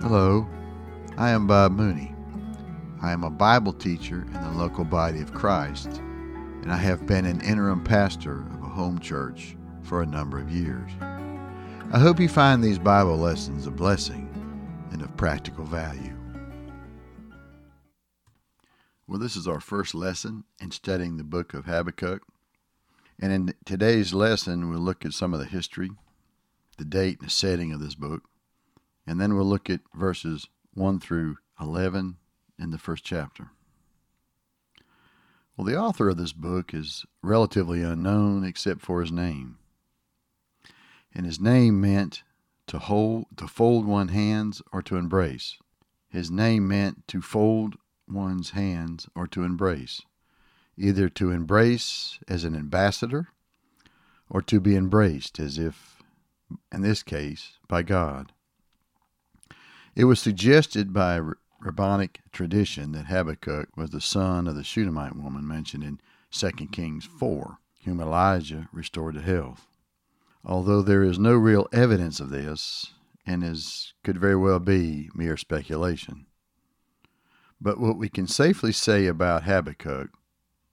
Hello, I am Bob Mooney. I am a Bible teacher in the local body of Christ, and I have been an interim pastor of a home church for a number of years. I hope you find these Bible lessons a blessing and of practical value. Well, this is our first lesson in studying the book of Habakkuk. And in today's lesson, we'll look at some of the history, the date, and the setting of this book. And then we'll look at verses 1 through 11 in the first chapter. Well, the author of this book is relatively unknown except for his name. And his name meant to hold, to fold one's hands or to embrace. His name meant to fold one's hands or to embrace, either to embrace as an ambassador or to be embraced as if, in this case, by God. It was suggested by rabbinic tradition that Habakkuk was the son of the Shunammite woman mentioned in 2 Kings 4, whom Elijah restored to health. Although there is no real evidence of this, and is could very well be mere speculation. But what we can safely say about Habakkuk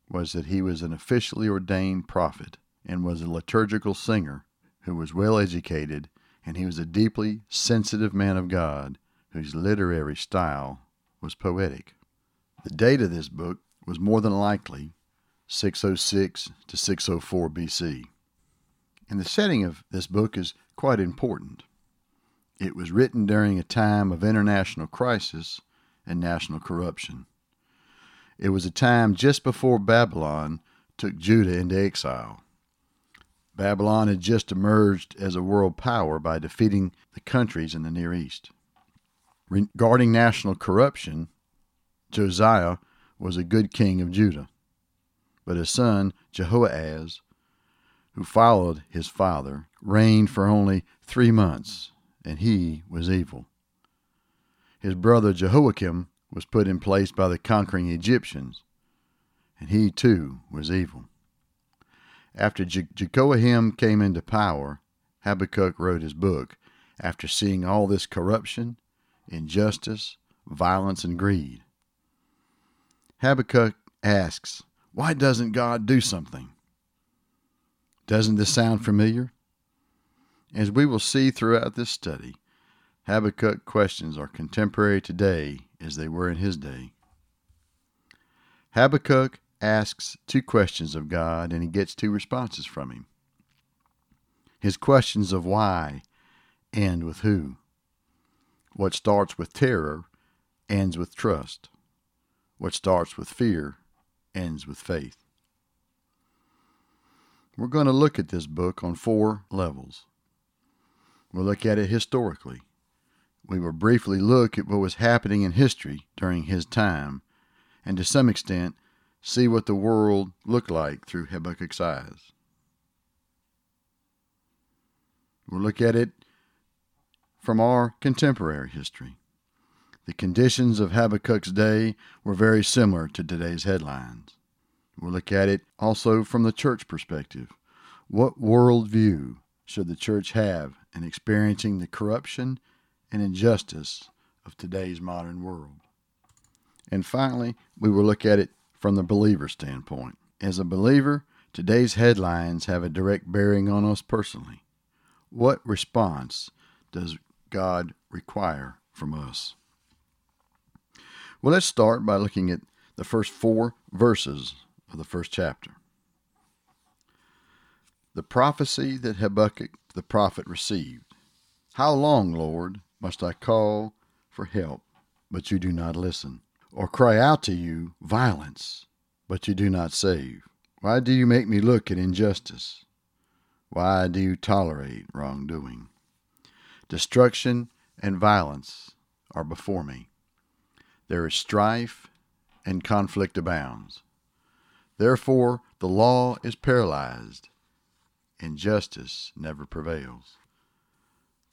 was that he was an officially ordained prophet and was a liturgical singer who was well educated, and he was a deeply sensitive man of God whose literary style was poetic. The date of this book was more than likely 606 to 604 BC. And the setting of this book is quite important. It was written during a time of international crisis and national corruption. It was a time just before Babylon took Judah into exile. Babylon had just emerged as a world power by defeating the countries in the Near East. Regarding national corruption, Josiah was a good king of Judah, but his son Jehoahaz, who followed his father, reigned for only three months, and he was evil. His brother Jehoiakim was put in place by the conquering Egyptians, and he too was evil. After Je- Jehoiakim came into power, Habakkuk wrote his book after seeing all this corruption injustice, violence, and greed. Habakkuk asks, Why doesn't God do something? Doesn't this sound familiar? As we will see throughout this study, Habakkuk questions are contemporary today as they were in his day. Habakkuk asks two questions of God and he gets two responses from him. His questions of why end with who. What starts with terror ends with trust. What starts with fear ends with faith. We're going to look at this book on four levels. We'll look at it historically. We will briefly look at what was happening in history during his time, and to some extent, see what the world looked like through Habakkuk's eyes. We'll look at it from our contemporary history. The conditions of Habakkuk's day were very similar to today's headlines. We'll look at it also from the church perspective. What worldview should the church have in experiencing the corruption and injustice of today's modern world? And finally, we will look at it from the believer standpoint. As a believer, today's headlines have a direct bearing on us personally. What response does God require from us? Well, let's start by looking at the first four verses of the first chapter. The prophecy that Habakkuk the prophet received. How long, Lord, must I call for help, but you do not listen? Or cry out to you violence, but you do not save? Why do you make me look at injustice? Why do you tolerate wrongdoing? Destruction and violence are before me. There is strife and conflict abounds. Therefore, the law is paralyzed, and justice never prevails.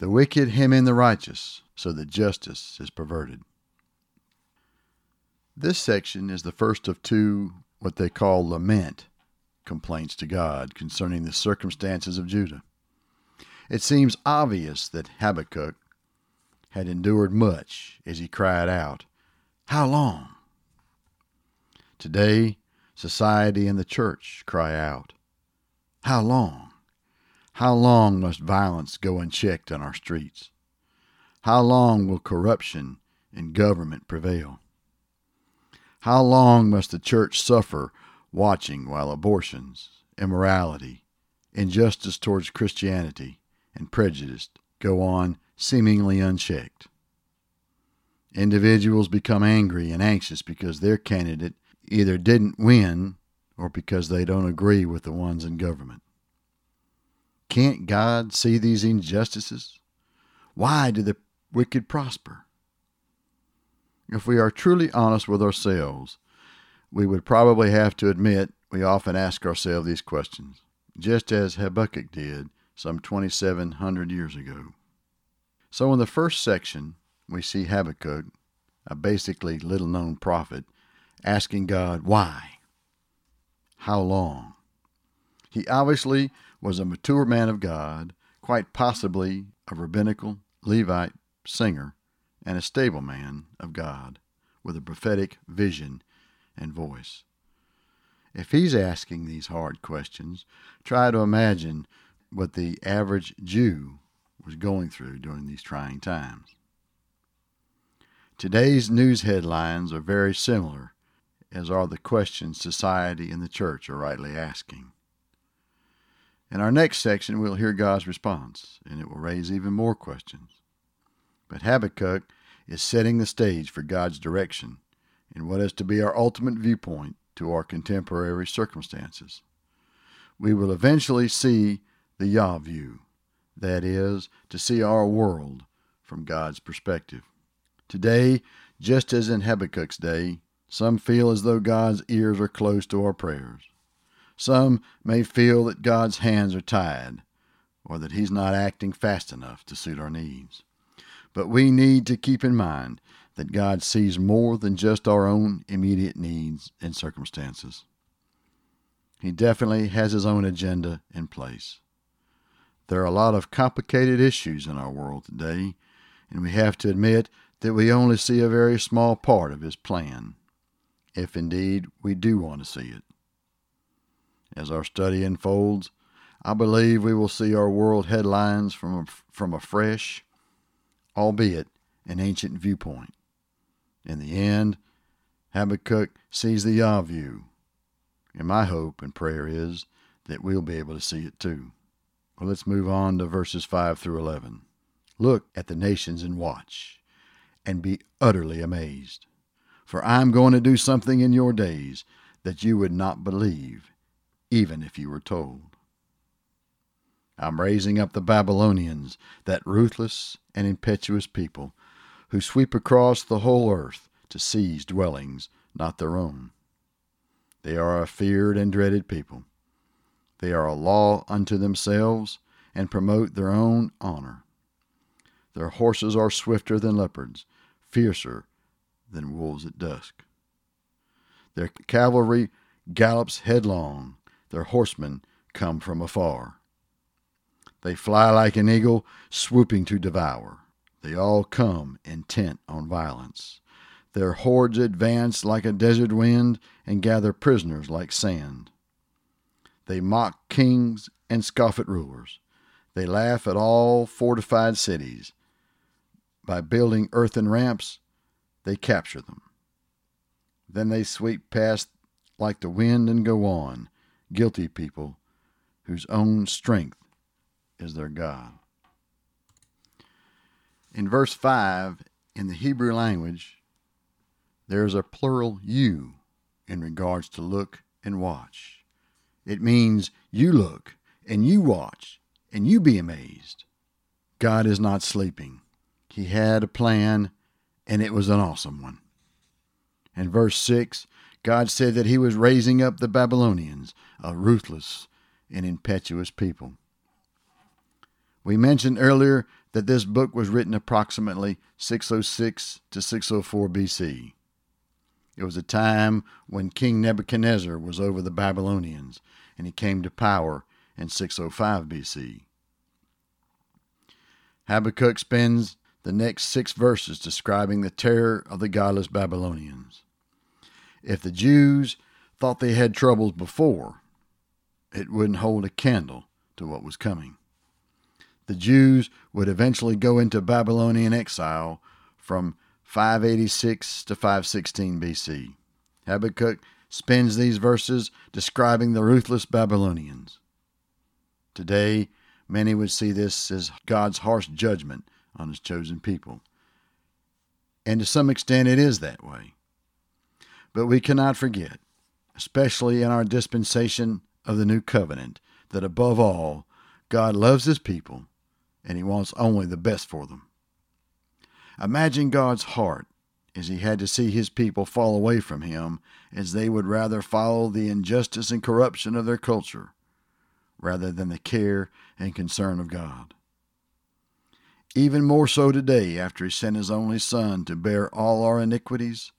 The wicked hem in the righteous, so that justice is perverted. This section is the first of two, what they call lament complaints to God concerning the circumstances of Judah. It seems obvious that Habakkuk had endured much as he cried out, How long? Today, society and the church cry out, How long? How long must violence go unchecked on our streets? How long will corruption in government prevail? How long must the church suffer watching while abortions, immorality, injustice towards Christianity, and prejudice go on seemingly unchecked? Individuals become angry and anxious because their candidate either didn't win or because they don't agree with the ones in government. Can't God see these injustices? Why do the wicked prosper? If we are truly honest with ourselves, we would probably have to admit we often ask ourselves these questions, just as Habakkuk did some 2,700 years ago. So, in the first section, we see Habakkuk, a basically little known prophet, asking God, Why? How long? He obviously was a mature man of God, quite possibly a rabbinical Levite singer and a stable man of God with a prophetic vision and voice. If he's asking these hard questions, try to imagine what the average Jew was going through during these trying times. Today's news headlines are very similar, as are the questions society and the church are rightly asking. In our next section, we'll hear God's response, and it will raise even more questions. But Habakkuk is setting the stage for God's direction in what is to be our ultimate viewpoint to our contemporary circumstances. We will eventually see the Yah view, that is, to see our world from God's perspective. Today, just as in Habakkuk's day, some feel as though God's ears are closed to our prayers. Some may feel that God's hands are tied, or that He's not acting fast enough to suit our needs. But we need to keep in mind that God sees more than just our own immediate needs and circumstances. He definitely has His own agenda in place. There are a lot of complicated issues in our world today, and we have to admit that we only see a very small part of His plan, if indeed we do want to see it. As our study unfolds, I believe we will see our world headlines from a, from a fresh, albeit an ancient viewpoint. In the end, Habakkuk sees the Yah view, and my hope and prayer is that we'll be able to see it too. Well, let's move on to verses 5 through 11. Look at the nations and watch, and be utterly amazed. For I am going to do something in your days that you would not believe, even if you were told. I'm raising up the Babylonians, that ruthless and impetuous people, who sweep across the whole earth to seize dwellings not their own. They are a feared and dreaded people. They are a law unto themselves and promote their own honor. Their horses are swifter than leopards, fiercer than wolves at dusk. Their cavalry gallops headlong, their horsemen come from afar. They fly like an eagle, swooping to devour. They all come intent on violence. Their hordes advance like a desert wind and gather prisoners like sand. They mock kings and scoff at rulers. They laugh at all fortified cities. By building earthen ramps, they capture them. Then they sweep past like the wind and go on, guilty people whose own strength is their God. In verse 5, in the Hebrew language, there is a plural you in regards to look and watch. It means you look and you watch and you be amazed. God is not sleeping. He had a plan and it was an awesome one. In verse 6, God said that he was raising up the Babylonians, a ruthless and impetuous people. We mentioned earlier that this book was written approximately 606 to 604 BC. It was a time when King Nebuchadnezzar was over the Babylonians, and he came to power in 605 BC. Habakkuk spends the next six verses describing the terror of the godless Babylonians. If the Jews thought they had troubles before, it wouldn't hold a candle to what was coming. The Jews would eventually go into Babylonian exile from 586 to 516 BC. Habakkuk spends these verses describing the ruthless Babylonians. Today, many would see this as God's harsh judgment on his chosen people. And to some extent, it is that way. But we cannot forget, especially in our dispensation of the new covenant, that above all, God loves his people and he wants only the best for them. Imagine God's heart as he had to see his people fall away from him as they would rather follow the injustice and corruption of their culture rather than the care and concern of God. Even more so today, after he sent his only Son to bear all our iniquities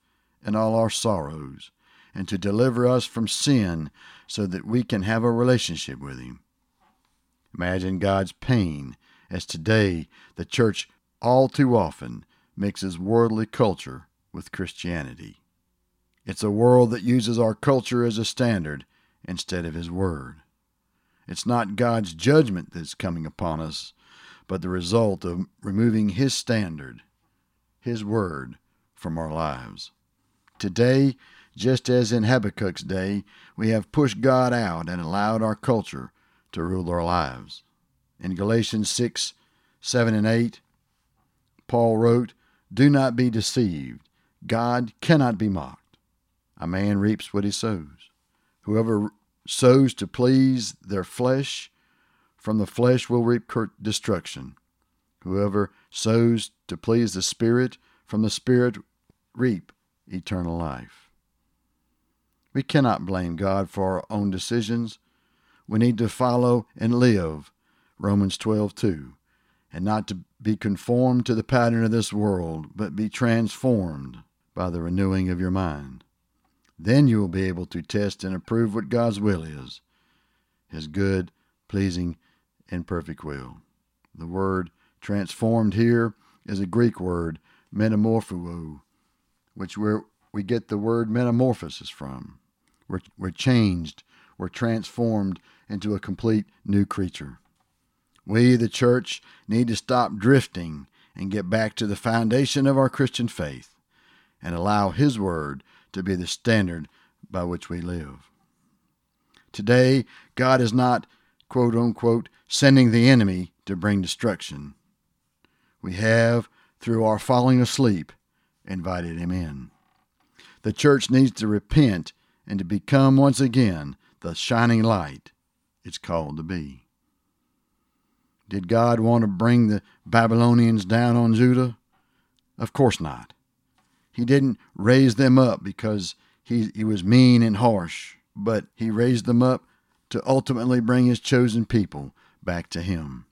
and all our sorrows, and to deliver us from sin so that we can have a relationship with him. Imagine God's pain as today the church all too often mixes worldly culture with Christianity. It's a world that uses our culture as a standard instead of His Word. It's not God's judgment that's coming upon us, but the result of removing His standard, His Word, from our lives. Today, just as in Habakkuk's day, we have pushed God out and allowed our culture to rule our lives. In Galatians 6 7 and 8, Paul wrote, Do not be deceived. God cannot be mocked. A man reaps what he sows. Whoever sows to please their flesh, from the flesh will reap destruction. Whoever sows to please the Spirit, from the Spirit reap eternal life. We cannot blame God for our own decisions. We need to follow and live Romans 12:2 and not to be conformed to the pattern of this world, but be transformed by the renewing of your mind. Then you will be able to test and approve what God's will is His good, pleasing, and perfect will. The word transformed here is a Greek word, metamorpho, which we we get the word metamorphosis from. We're, we're changed, we're transformed into a complete new creature. We, the church, need to stop drifting and get back to the foundation of our Christian faith and allow His Word to be the standard by which we live. Today, God is not, quote unquote, sending the enemy to bring destruction. We have, through our falling asleep, invited him in. The church needs to repent and to become once again the shining light it's called to be. Did God want to bring the Babylonians down on Judah? Of course not. He didn't raise them up because he, he was mean and harsh, but he raised them up to ultimately bring his chosen people back to him.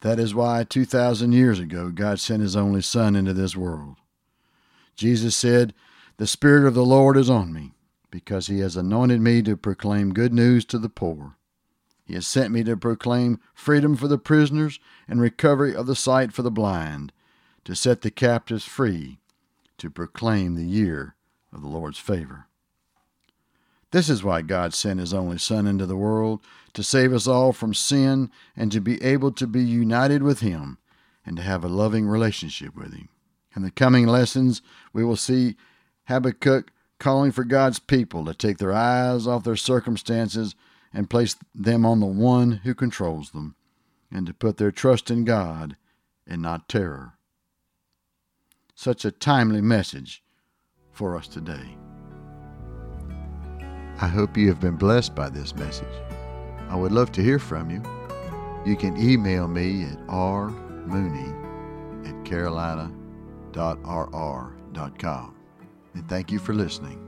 That is why 2,000 years ago God sent his only Son into this world. Jesus said, The Spirit of the Lord is on me, because he has anointed me to proclaim good news to the poor. He has sent me to proclaim freedom for the prisoners and recovery of the sight for the blind, to set the captives free, to proclaim the year of the Lord's favor. This is why God sent His only Son into the world, to save us all from sin and to be able to be united with Him and to have a loving relationship with Him. In the coming lessons, we will see Habakkuk calling for God's people to take their eyes off their circumstances and place them on the one who controls them, and to put their trust in God and not terror. Such a timely message for us today. I hope you have been blessed by this message. I would love to hear from you. You can email me at rmooney at carolina.rr.com. And thank you for listening.